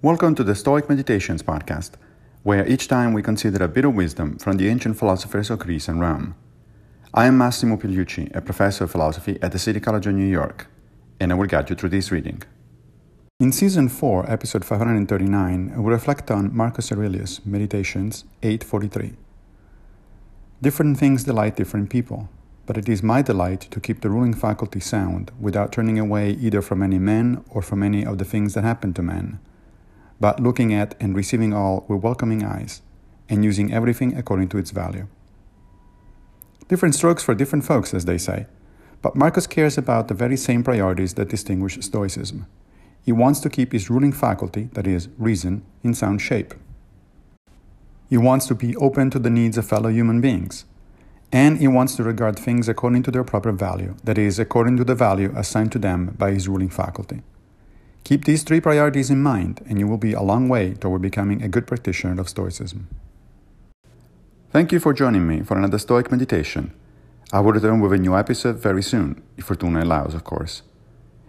Welcome to the Stoic Meditations podcast, where each time we consider a bit of wisdom from the ancient philosophers of Greece and Rome. I am Massimo Pigliucci, a professor of philosophy at the City College of New York, and I will guide you through this reading. In Season 4, Episode 539, we reflect on Marcus Aurelius' Meditations 843. Different things delight different people, but it is my delight to keep the ruling faculty sound without turning away either from any men or from any of the things that happen to men, but looking at and receiving all with welcoming eyes, and using everything according to its value. Different strokes for different folks, as they say, but Marcus cares about the very same priorities that distinguish Stoicism. He wants to keep his ruling faculty, that is, reason, in sound shape. He wants to be open to the needs of fellow human beings, and he wants to regard things according to their proper value, that is, according to the value assigned to them by his ruling faculty. Keep these three priorities in mind, and you will be a long way toward becoming a good practitioner of Stoicism. Thank you for joining me for another Stoic meditation. I will return with a new episode very soon, if Fortuna allows, of course.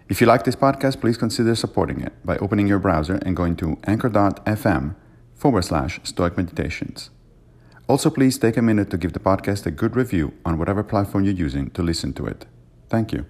If you like this podcast, please consider supporting it by opening your browser and going to anchor.fm forward slash Stoic Meditations. Also, please take a minute to give the podcast a good review on whatever platform you're using to listen to it. Thank you.